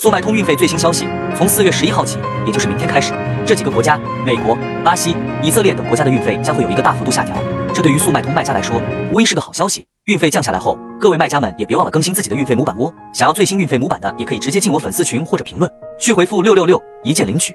速卖通运费最新消息从四月十一号起也就是明天开始这几个国家美国巴西以色列等国家的运费将会有一个大幅度下调这对于速卖通卖家来说无疑是个好消息。运费降下来后各位卖家们也别忘了更新自己的运费模板哦。想要最新运费模板的也可以直接进我粉丝群或者评论。区回复六六六一键领取。